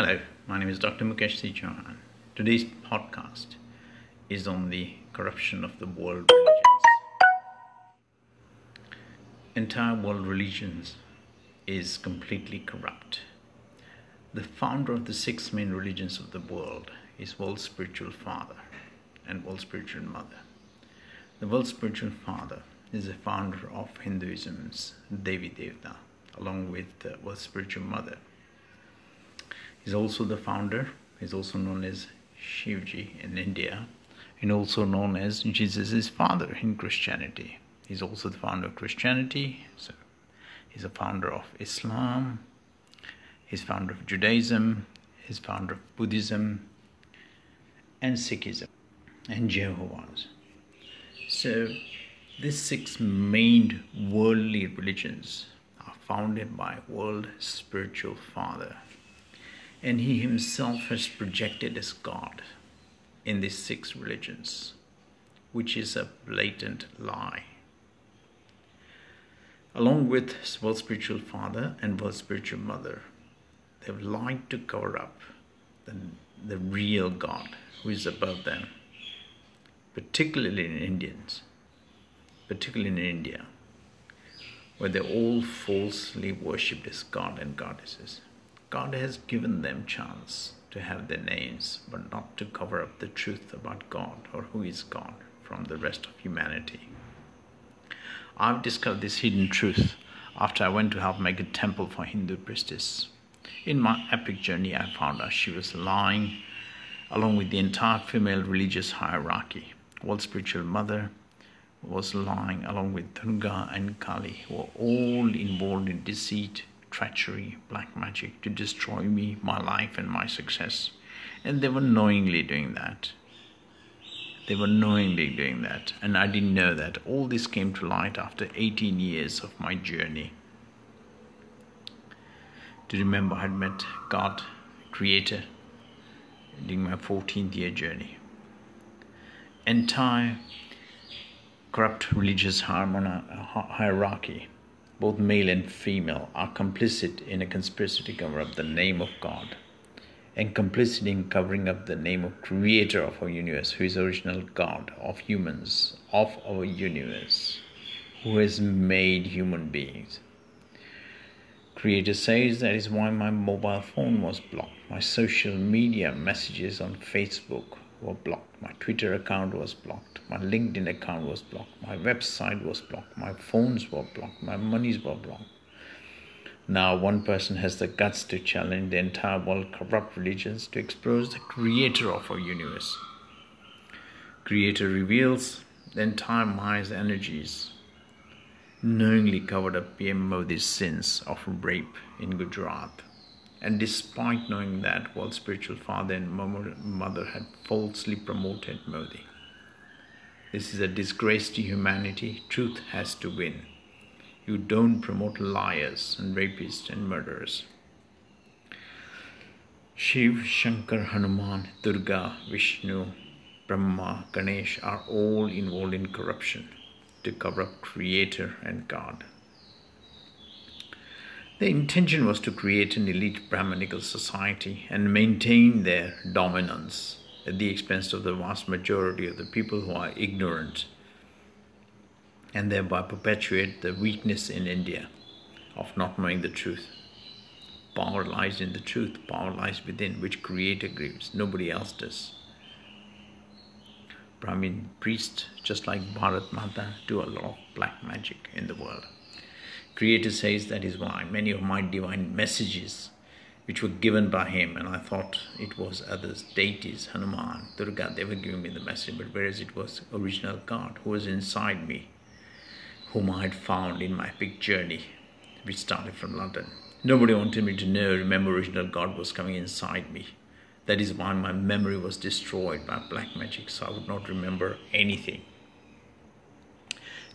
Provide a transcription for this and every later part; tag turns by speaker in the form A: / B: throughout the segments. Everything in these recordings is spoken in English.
A: Hello, my name is Dr. Mukesh C. Chauhan. Today's podcast is on the corruption of the world religions. Entire world religions is completely corrupt. The founder of the six main religions of the world is world spiritual father and world spiritual mother. The world spiritual father is the founder of Hinduism's Devi Devta along with the world spiritual mother He's also the founder. He's also known as Shivji in India and also known as Jesus' father in Christianity. He's also the founder of Christianity. So he's a founder of Islam. He's founder of Judaism. He's founder of Buddhism and Sikhism and Jehovah's. So these six main worldly religions are founded by world spiritual father and he himself has projected as God in these six religions, which is a blatant lie. Along with world spiritual father and world spiritual mother, they've lied to cover up the, the real God who is above them, particularly in Indians, particularly in India, where they all falsely worshipped as God and goddesses. God has given them chance to have their names, but not to cover up the truth about God or who is God from the rest of humanity. I've discovered this hidden truth after I went to help make a temple for Hindu priestess. In my epic journey, I found out she was lying along with the entire female religious hierarchy. World spiritual mother was lying along with Durga and Kali, who were all involved in deceit, treachery, black magic to destroy me, my life, and my success. And they were knowingly doing that. They were knowingly doing that. And I didn't know that. All this came to light after 18 years of my journey. To remember, I had met God, Creator, during my 14th year journey. Entire corrupt religious hierarchy both male and female, are complicit in a conspiracy to cover up the name of God and complicit in covering up the name of creator of our universe who is original god of humans of our universe who has made human beings. Creator says that is why my mobile phone was blocked. My social media messages on facebook were blocked. My twitter account was blocked my LinkedIn account was blocked. My website was blocked. My phones were blocked. My monies were blocked. Now, one person has the guts to challenge the entire world corrupt religions to expose the creator of our universe. Creator reveals the entire Maya's energies, knowingly covered up PM Modi's sins of rape in Gujarat. And despite knowing that, world spiritual father and mother had falsely promoted Modi. This is a disgrace to humanity. Truth has to win. You don't promote liars and rapists and murderers. Shiv, Shankar, Hanuman, Durga, Vishnu, Brahma, Ganesh are all involved in corruption to cover up Creator and God. The intention was to create an elite Brahmanical society and maintain their dominance at the expense of the vast majority of the people who are ignorant and thereby perpetuate the weakness in India of not knowing the truth. Power lies in the truth, power lies within, which Creator gives, nobody else does. Brahmin priests, just like Bharat Mata, do a lot of black magic in the world. Creator says that is why many of my divine messages which were given by him, and I thought it was others, deities, Hanuman, Durga, they were giving me the message, but whereas it was original God who was inside me, whom I had found in my epic journey, which started from London. Nobody wanted me to know, remember, original God was coming inside me. That is why my memory was destroyed by black magic, so I would not remember anything.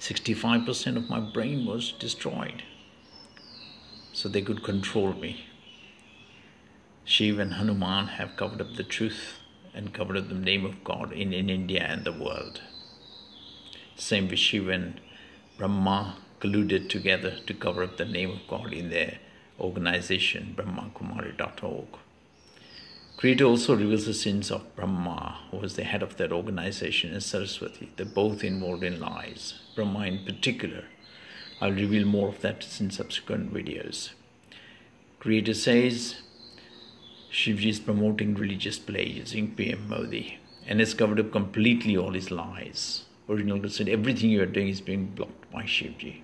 A: 65% of my brain was destroyed, so they could control me. Shiv and Hanuman have covered up the truth and covered up the name of God in, in India and the world. Same with Shiv and Brahma colluded together to cover up the name of God in their organization, brahmakumari.org. Creator also reveals the sins of Brahma, who was the head of that organization, and Saraswati. They're both involved in lies. Brahma, in particular. I'll reveal more of that in subsequent videos. Creator says Shivji is promoting religious play using PM Modi and has covered up completely all his lies. Original said everything you are doing is being blocked by Shivji.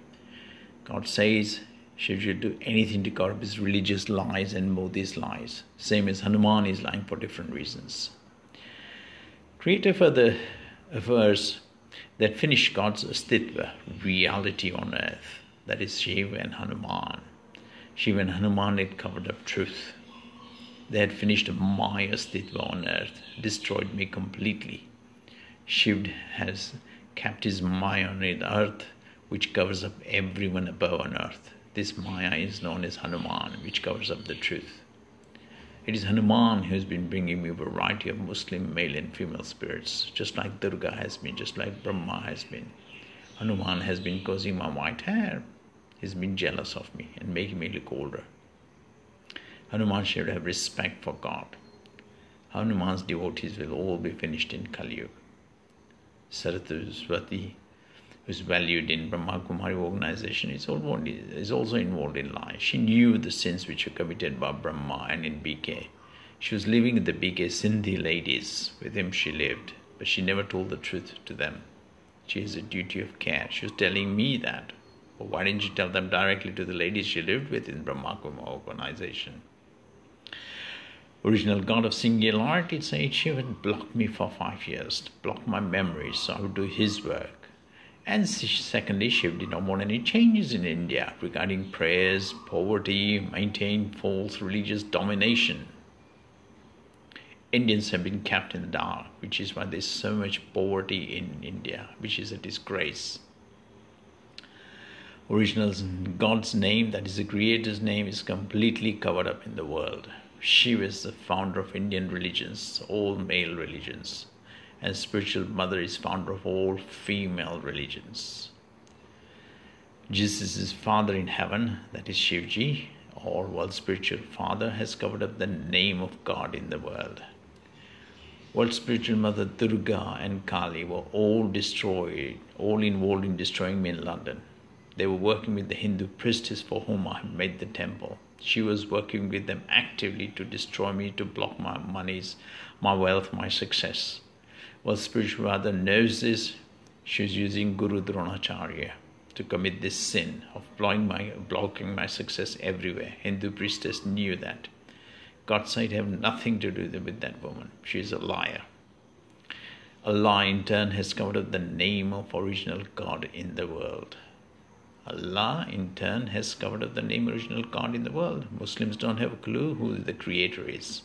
A: God says Shivji will do anything to cover up his religious lies and Modi's lies. Same as Hanuman is lying for different reasons. Creator further affirms that finished God's astitva, reality on earth. That is Shiva and Hanuman. Shiva and Hanuman had covered up truth. They had finished my astitva on earth, destroyed me completely. Shiv has kept his Maya on earth, which covers up everyone above on earth. This Maya is known as Hanuman, which covers up the truth. It is Hanuman who has been bringing me a variety of Muslim male and female spirits, just like Durga has been, just like Brahma has been. Hanuman has been causing my white hair. He's been jealous of me and making me look older. Hanuman should have respect for God. Hanuman's devotees will all be finished in Kali Yuga. Saraswati who's valued in Brahma Kumari organization, is also involved in lies. She knew the sins which were committed by Brahma and in BK. She was living with the BK Sindhi ladies, with whom she lived, but she never told the truth to them. She has a duty of care. She was telling me that. But why didn't she tell them directly to the ladies she lived with in Brahma Kumari organization? Original God of Singularity said she would block me for five years, block my memories, so I would do his work. And secondly, Shiv did not want any changes in India regarding prayers, poverty, maintain false religious domination. Indians have been kept in the dark, which is why there's so much poverty in India, which is a disgrace. Original God's name, that is the Creator's name, is completely covered up in the world. Shiva is the founder of Indian religions, all male religions and spiritual mother is founder of all female religions. Jesus' is father in heaven, that is Shivji, or world spiritual father, has covered up the name of God in the world. World spiritual mother Durga and Kali were all destroyed, all involved in destroying me in London. They were working with the Hindu priestess for whom I made the temple. She was working with them actively to destroy me, to block my monies, my wealth, my success. Well, spiritual mother knows this. She's using Guru Dronacharya to commit this sin of blocking my, blocking my success everywhere. Hindu priestess knew that. God said have nothing to do with that woman. She is a liar. Allah in turn has covered up the name of original God in the world. Allah in turn has covered up the name original God in the world. Muslims don't have a clue who the creator is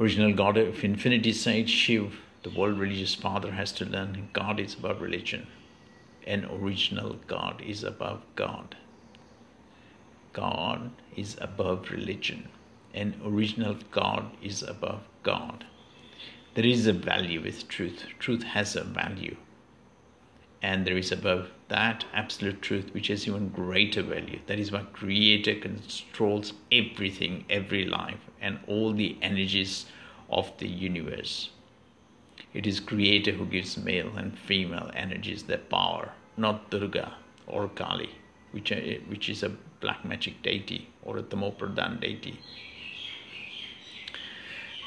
A: original God of infinity said Shiv, the world religious father, has to learn God is above religion. An original God is above God. God is above religion. An original God is above God. There is a value with truth. Truth has a value. And there is above that absolute truth which has even greater value. That is why Creator controls everything, every life, and all the energies of the universe. It is Creator who gives male and female energies their power, not Durga or Kali, which, are, which is a black magic deity or a Tamopradhan deity.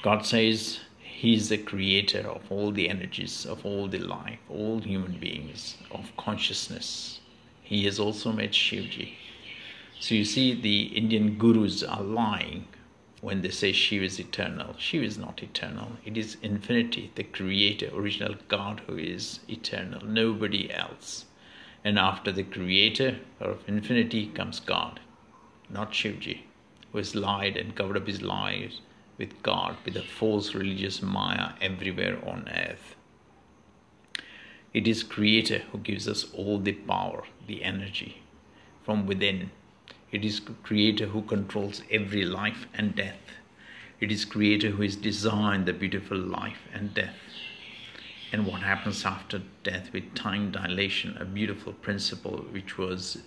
A: God says He is the creator of all the energies, of all the life, all human beings, of consciousness. He has also made Shivji. So you see, the Indian gurus are lying when they say Shiva is eternal. Shiva is not eternal. It is infinity, the creator, original God who is eternal, nobody else. And after the creator of infinity comes God, not Shivji, who has lied and covered up his lies with God, with a false religious Maya everywhere on earth. It is Creator who gives us all the power, the energy from within it is Creator who controls every life and death. It is Creator who has designed the beautiful life and death. And what happens after death with time dilation, a beautiful principle which was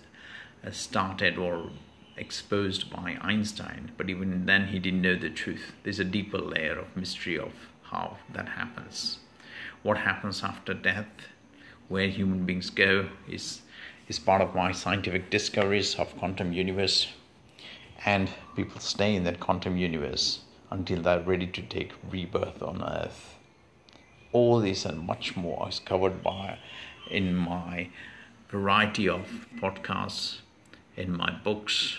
A: uh, started or exposed by Einstein, but even then he didn't know the truth. There's a deeper layer of mystery of how that happens. What happens after death, where human beings go, is, is part of my scientific discoveries of quantum universe. And people stay in that quantum universe until they're ready to take rebirth on earth. All this and much more is covered by in my variety of podcasts, in my books.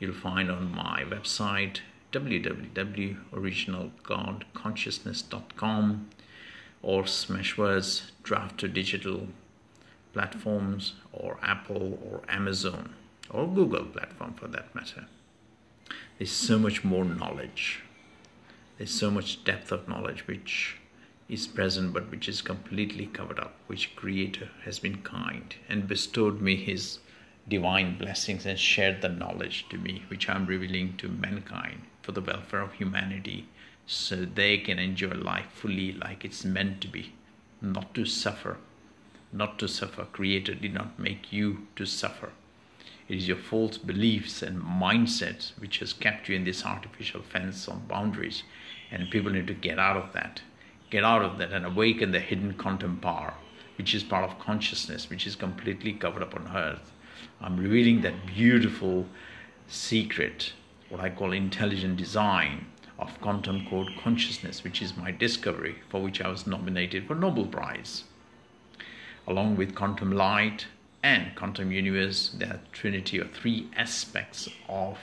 A: You'll find on my website www.originalgodconsciousness.com or Smashwords Draft to Digital platforms or Apple or Amazon or Google platform for that matter. There's so much more knowledge. There's so much depth of knowledge which is present but which is completely covered up, which Creator has been kind and bestowed me His divine blessings and shared the knowledge to me, which I'm revealing to mankind for the welfare of humanity so they can enjoy life fully like it's meant to be, not to suffer. Not to suffer. Creator did not make you to suffer. It is your false beliefs and mindsets which has kept you in this artificial fence on boundaries, and people need to get out of that get out of that and awaken the hidden quantum power, which is part of consciousness, which is completely covered up on earth. I'm revealing that beautiful secret, what I call intelligent design of quantum code consciousness, which is my discovery, for which I was nominated for Nobel Prize. Along with quantum light and quantum universe, there are trinity or three aspects of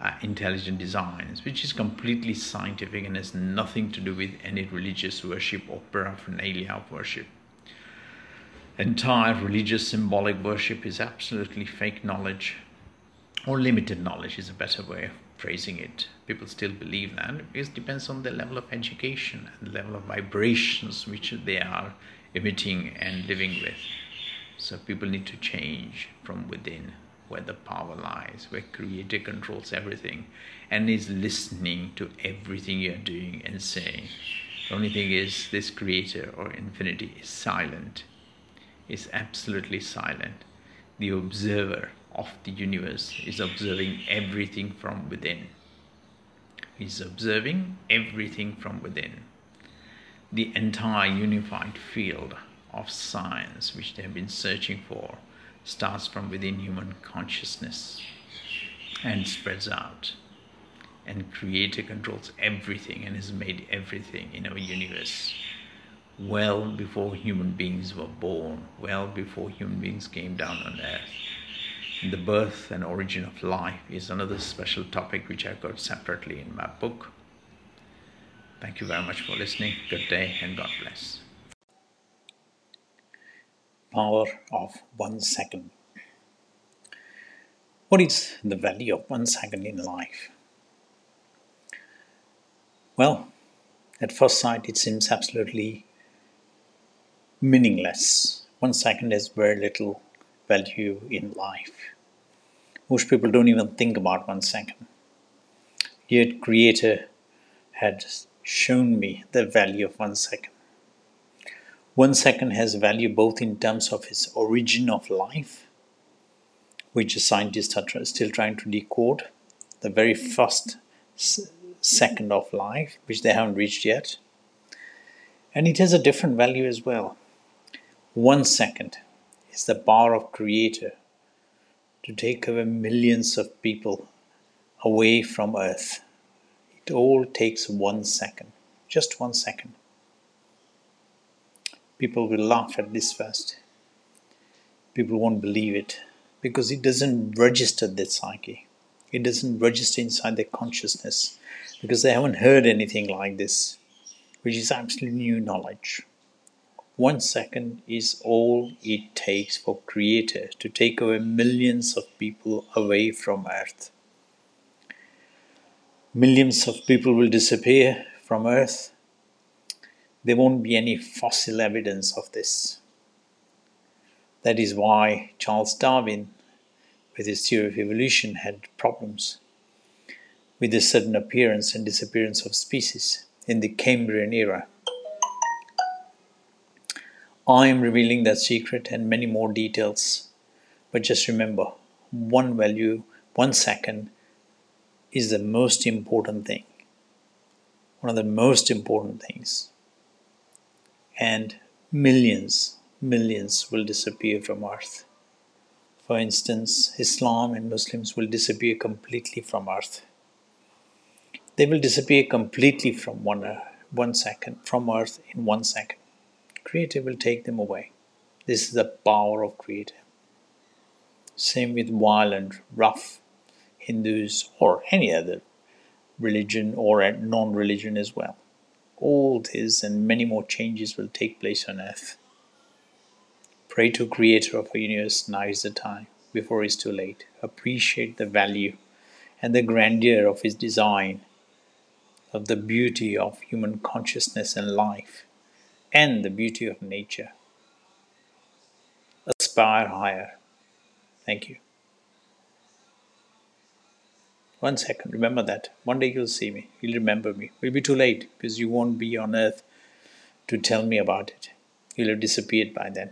A: uh, intelligent designs, which is completely scientific and has nothing to do with any religious worship or paraphernalia of worship. Entire religious symbolic worship is absolutely fake knowledge, or limited knowledge is a better way of phrasing it. People still believe that it depends on the level of education and the level of vibrations which they are emitting and living with. So people need to change from within where the power lies, where Creator controls everything and is listening to everything you're doing and saying. The only thing is, this Creator or Infinity is silent, is absolutely silent. The observer of the universe is observing everything from within. He's observing everything from within. The entire unified field of science, which they have been searching for, starts from within human consciousness and spreads out. And Creator controls everything and has made everything in our universe well before human beings were born, well before human beings came down on earth. The birth and origin of life is another special topic which I've got separately in my book. Thank you very much for listening. Good day and God bless power of one second. What is the value of one second in life? Well, at first sight, it seems absolutely meaningless. One second has very little value in life. Most people don't even think about one second. Yet, Creator had shown me the value of one second. One second has value both in terms of its origin of life, which scientists are still trying to decode, the very first second of life, which they haven't reached yet. And it has a different value as well. One second is the power of Creator to take away millions of people away from Earth. It all takes one second, just one second people will laugh at this first. People won't believe it because it doesn't register their psyche. It doesn't register inside their consciousness because they haven't heard anything like this, which is absolutely new knowledge. One second is all it takes for Creator to take away millions of people away from Earth. Millions of people will disappear from Earth there won't be any fossil evidence of this. That is why Charles Darwin, with his theory of evolution, had problems with the sudden appearance and disappearance of species in the Cambrian era. I am revealing that secret and many more details, but just remember one value one second is the most important thing. One of the most important things. And millions, millions will disappear from earth. For instance, Islam and Muslims will disappear completely from earth. They will disappear completely from one, one second, from earth in one second. Creator will take them away. This is the power of Creator. Same with violent, rough Hindus or any other religion or non religion as well. All this and many more changes will take place on earth. Pray to Creator of the universe now is the time before it's too late. Appreciate the value and the grandeur of His design, of the beauty of human consciousness and life, and the beauty of nature. Aspire higher. Thank you. One second, remember that. One day you'll see me. You'll remember me. It'll be too late because you won't be on earth to tell me about it. You'll have disappeared by then.